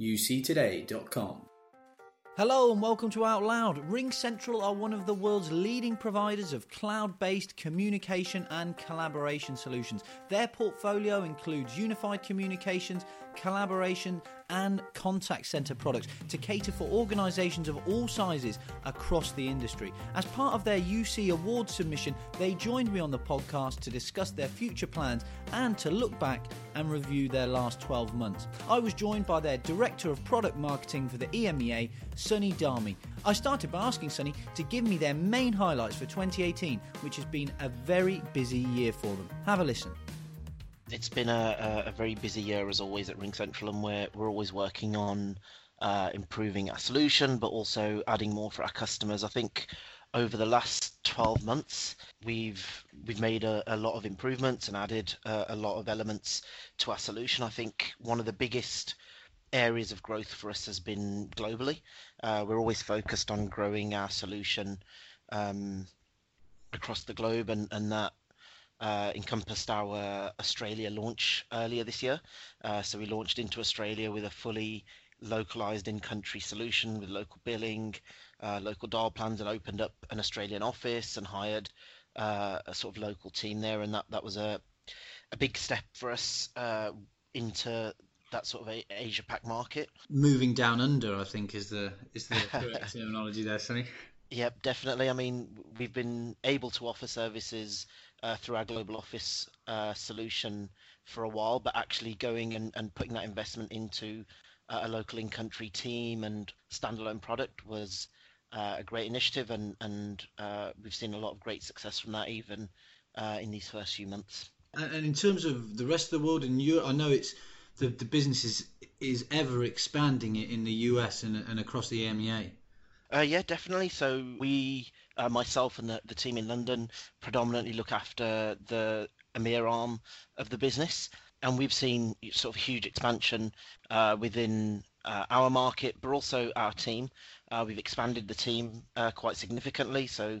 uctoday.com. Hello and welcome to Out Loud. Ring Central are one of the world's leading providers of cloud based communication and collaboration solutions. Their portfolio includes unified communications, collaboration, and contact center products to cater for organizations of all sizes across the industry. As part of their UC award submission, they joined me on the podcast to discuss their future plans and to look back and review their last 12 months. I was joined by their Director of Product Marketing for the EMEA, Sunny Dhami. I started by asking Sunny to give me their main highlights for 2018, which has been a very busy year for them. Have a listen. It's been a, a very busy year as always at Ring Central, and we're we're always working on uh, improving our solution, but also adding more for our customers. I think over the last 12 months, we've we've made a, a lot of improvements and added uh, a lot of elements to our solution. I think one of the biggest areas of growth for us has been globally. Uh, we're always focused on growing our solution um, across the globe, and, and that uh, encompassed our Australia launch earlier this year. Uh, so we launched into Australia with a fully localized in-country solution with local billing, uh, local dial plans, and opened up an Australian office and hired uh, a sort of local team there, and that that was a a big step for us uh, into that sort of Asia Pac market. Moving down under, I think, is the is the correct terminology there, Sunny. Yep, definitely. I mean, we've been able to offer services uh, through our global office uh, solution for a while, but actually going and, and putting that investment into uh, a local in-country team and standalone product was uh, a great initiative, and and uh, we've seen a lot of great success from that even uh, in these first few months. And in terms of the rest of the world, in Europe, I know it's the the business is is ever expanding in the US and, and across the EMEA. Uh, yeah, definitely. So we, uh, myself and the, the team in London, predominantly look after the EMEA arm of the business, and we've seen sort of huge expansion uh, within uh, our market, but also our team. Uh, we've expanded the team uh, quite significantly. So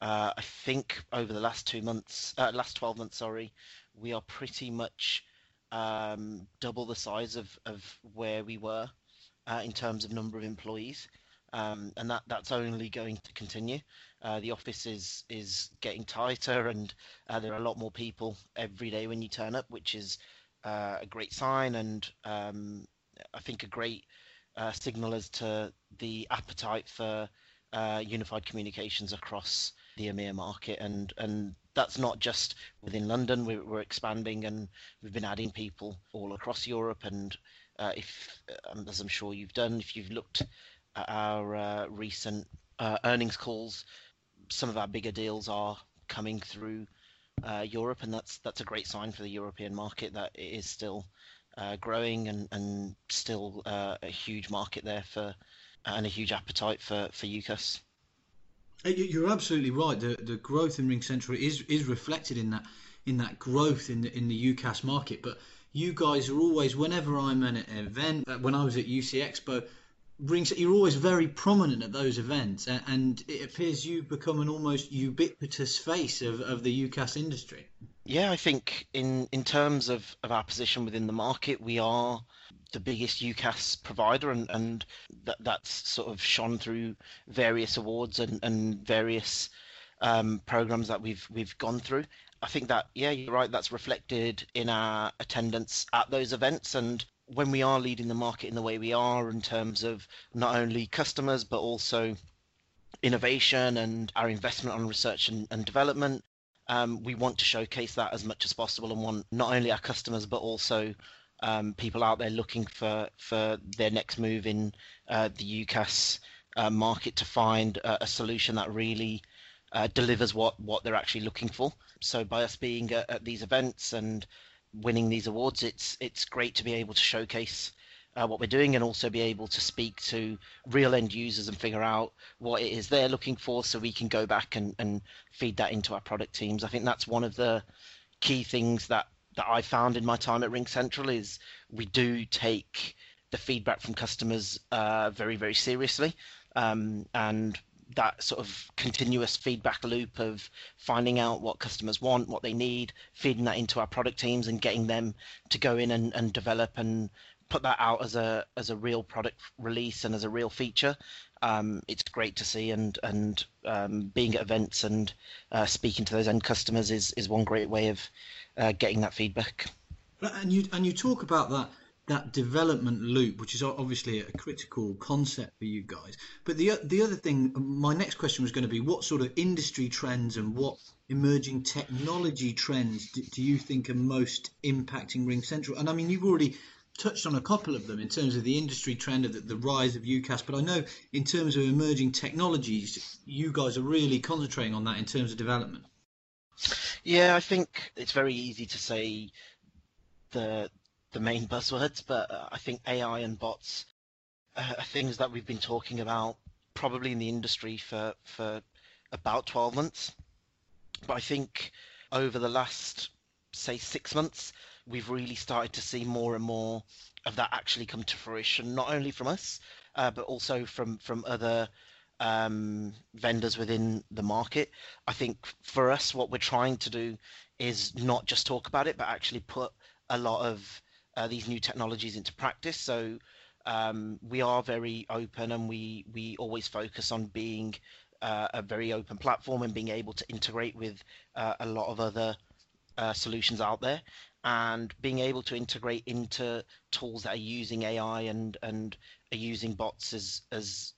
I think over the last two months, last twelve months, sorry, we are pretty much um, double the size of, of where we were in terms of number of employees um, and that that's only going to continue. Uh, the office is is getting tighter, and uh, there are a lot more people every day when you turn up, which is uh, a great sign, and um, I think a great uh, signal as to the appetite for uh, unified communications across the EMEA market, and and that's not just within London. We're, we're expanding, and we've been adding people all across Europe, and uh, if, um, as I'm sure you've done, if you've looked our uh, recent uh, earnings calls, some of our bigger deals are coming through uh, Europe, and that's that's a great sign for the European market that it is still uh, growing and and still uh, a huge market there for and a huge appetite for for UCaaS. You're absolutely right. The the growth in Ring Central is is reflected in that in that growth in the in the UCaaS market, but you guys are always whenever I'm at an event uh, when I was at UC Expo brings you're always very prominent at those events and it appears you've become an almost ubiquitous face of, of the UCaaS industry. Yeah, I think in in terms of, of our position within the market, we are the biggest UCaaS provider and, and that that's sort of shone through various awards and, and various um, programs that we've we've gone through. I think that yeah, you're right. That's reflected in our attendance at those events, and when we are leading the market in the way we are in terms of not only customers but also innovation and our investment on research and, and development, um, we want to showcase that as much as possible and want not only our customers but also um, people out there looking for, for their next move in uh, the UCaaS uh, market to find a, a, solution that really uh, delivers what, what they're actually looking for. So by us being at, at these events and winning these awards, it's it's great to be able to showcase uh, what we're doing and also be able to speak to real end users and figure out what it is they're looking for so we can go back and, and feed that into our product teams. I think that's one of the key things that, that I found in my time at Ring Central is we do take the feedback from customers uh, very, very seriously. Um, and that sort of continuous feedback loop of finding out what customers want, what they need, feeding that into our product teams, and getting them to go in and, and develop and put that out as a as a real product release and as a real feature, um, it's great to see. And and um, being at events and uh, speaking to those end customers is is one great way of uh, getting that feedback. And you and you talk about that that development loop, which is obviously a critical concept for you guys. But the the other thing, my next question was going to be, what sort of industry trends and what emerging technology trends do, do you think are most impacting Ring Central? And I mean, you've already touched on a couple of them in terms of the industry trend of the, the, rise of UCaaS, but I know in terms of emerging technologies, you guys are really concentrating on that in terms of development. Yeah, I think it's very easy to say the the main buzzwords, but uh, I think AI and bots are things that we've been talking about probably in the industry for for about 12 months. But I think over the last say six months, we've really started to see more and more of that actually come to fruition, not only from us, uh, but also from from other um, vendors within the market. I think for us, what we're trying to do is not just talk about it, but actually put a lot of uh, these new technologies into practice. So um, we are very open, and we we always focus on being uh, a very open platform and being able to integrate with uh, a lot of other uh, solutions out there, and being able to integrate into tools that are using AI and and are using bots is is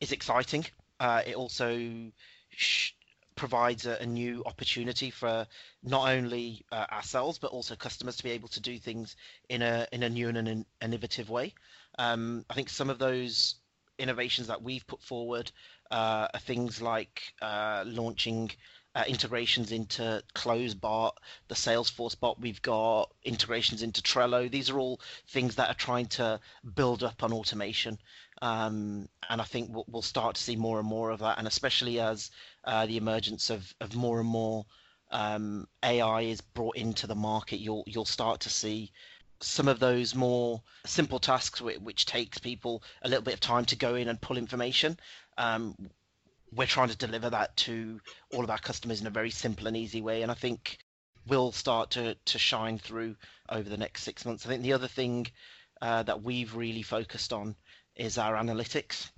is exciting. Uh, it also sh- provides a, a, new opportunity for not only uh, ourselves but also customers to be able to do things in a in a new and an innovative way. Um, I think some of those innovations that we've put forward uh, are things like uh, launching uh, integrations into Closebot, the Salesforce bot we've got, integrations into Trello. These are all things that are trying to build up on automation. Um, and I think we'll, we'll, start to see more and more of that, and especially as uh, the emergence of, of more and more um, AI is brought into the market, you'll you'll start to see some of those more simple tasks which, which takes people a little bit of time to go in and pull information. Um, we're trying to deliver that to all of our customers in a very simple and easy way, and I think will start to to shine through over the next six months. I think the other thing uh, that we've really focused on is our analytics.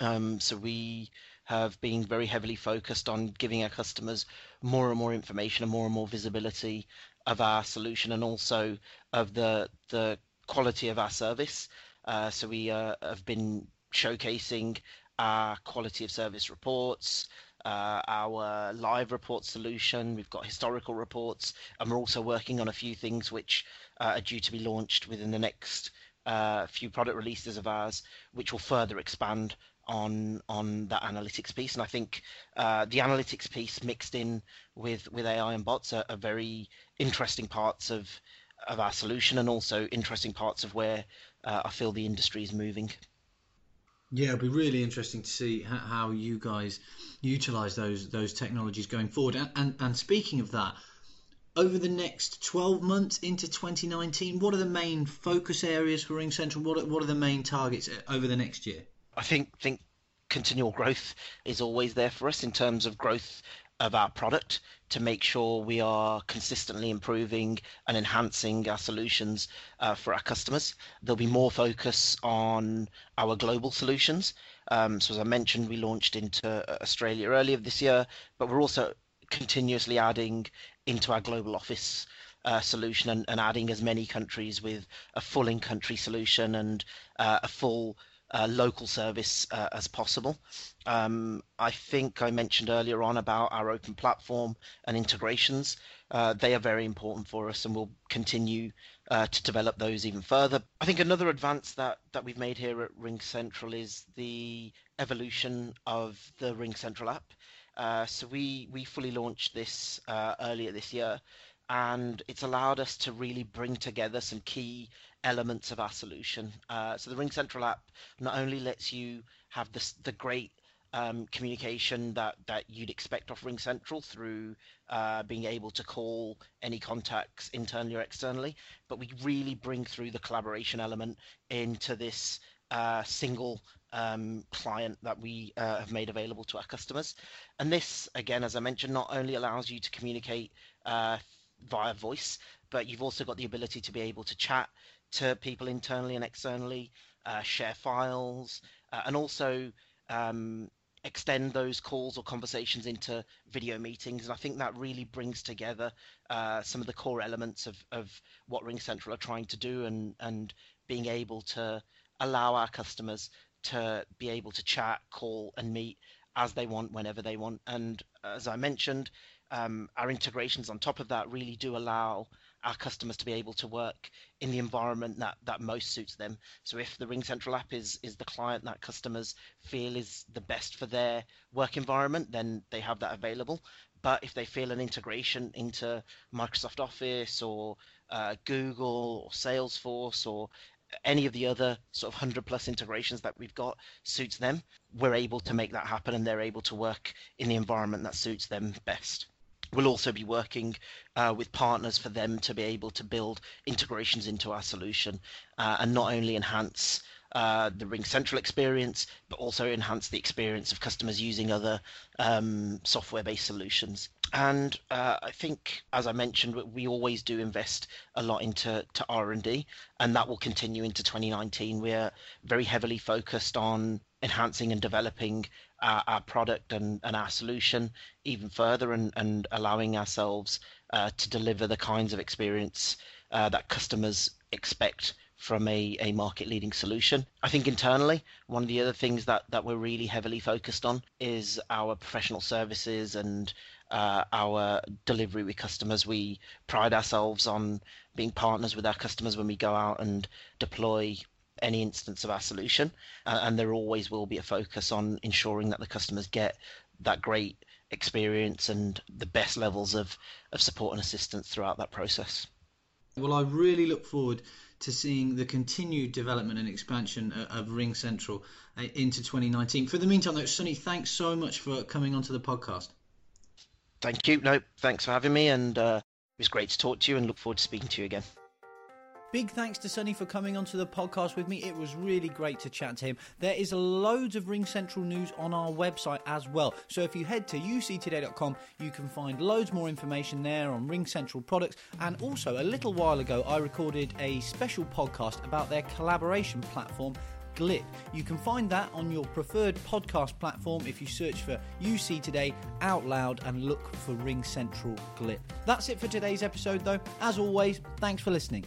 Um, so we have been very heavily focused on giving our customers more and more information and more and more visibility of our solution and also of the the quality of our service. Uh, so we uh, have been showcasing our quality of service reports, uh, our live report solution. We've got historical reports, and we're also working on a few things which uh, are due to be launched within the next uh, few product releases of ours, which will further expand on on that analytics piece. And I think uh, the analytics piece mixed in with with AI and bots are, are, very interesting parts of of our solution, and also interesting parts of where uh, I feel the industry is moving. Yeah, it'll be really interesting to see how you guys utilize those those technologies going forward. And, and, and speaking of that, over the next 12 months into 2019, what are the main focus areas for Ring Central? What are, what are the main targets over the next year? I think think continual growth is always there for us in terms of growth of our product to make sure we are consistently improving and enhancing our solutions uh, for our customers. There'll be more focus on our global solutions. Um, so as I mentioned, we launched into Australia earlier this year, but we're also continuously adding into our global office uh, solution and, and, adding as many countries with a full in-country solution and uh, a full uh, local service uh, as possible. Um, I think I mentioned earlier on about our open platform and integrations. Uh, they are very important for us, and we'll continue uh, to develop those even further. I think another advance that that we've made here at Ring Central is the evolution of the Ring Central app. Uh, so we we fully launched this uh, earlier this year, and it's allowed us to really bring together some key elements of our solution. Uh, so the Ring Central app not only lets you have this, the great um, communication that, that you'd expect off Ring Central through uh, being able to call any contacts internally or externally, but we really bring through the collaboration element into this uh, single um, client that we uh, have made available to our customers. And this, again, as I mentioned, not only allows you to communicate uh, via voice, but you've also got the ability to be able to chat to people internally and externally, uh, share files, uh, and also um, extend those calls or conversations into video meetings. And I think that really brings together uh, some of the core elements of, of what RingCentral are trying to do and, and being able to allow our customers to be able to chat, call, and meet as they want, whenever they want. And as I mentioned, um, our integrations on top of that really do allow our customers to be able to work in the environment that, that most suits them. So if the RingCentral app is is the client that customers feel is the best for their work environment, then they have that available. But if they feel an integration into Microsoft Office or uh, Google or Salesforce or any of the other sort of 100 plus integrations that we've got suits them, we're able to make that happen and they're able to work in the environment that suits them best. We'll also be working uh, with partners for them to be able to build integrations into our solution uh, and not only enhance uh, the RingCentral experience, but also enhance the experience of customers using other um, software-based solutions. And uh, I think, as I mentioned, we always do invest a lot into to R&D, and that will continue into 2019. We're very heavily focused on enhancing and developing our, our product and, and our solution even further and, and allowing ourselves uh, to deliver the kinds of experience uh, that customers expect from a, a market leading solution. I think internally, one of the other things that, that we're really heavily focused on is our professional services and uh, our delivery with customers. We pride ourselves on being partners with our customers when we go out and deploy any instance of our solution, uh, and there always will be a focus on ensuring that the customers get that great experience and the best levels of, of support and assistance throughout that process. Well, I really look forward to seeing the continued development and expansion of Ring Central into 2019. For the meantime, though, Sunny, thanks so much for coming onto the podcast. Thank you. No, thanks for having me, and uh, it was great to talk to you, and look forward to speaking to you again. Big thanks to Sunny for coming onto the podcast with me. It was really great to chat to him. There is loads of RingCentral news on our website as well. So if you head to uctoday.com, you can find loads more information there on RingCentral products. And also, a little while ago, I recorded a special podcast about their collaboration platform. Glip. You can find that on your preferred podcast platform if you search for UC Today out loud and look for RingCentral Glip. That's it for today's episode, though. As always, thanks for listening.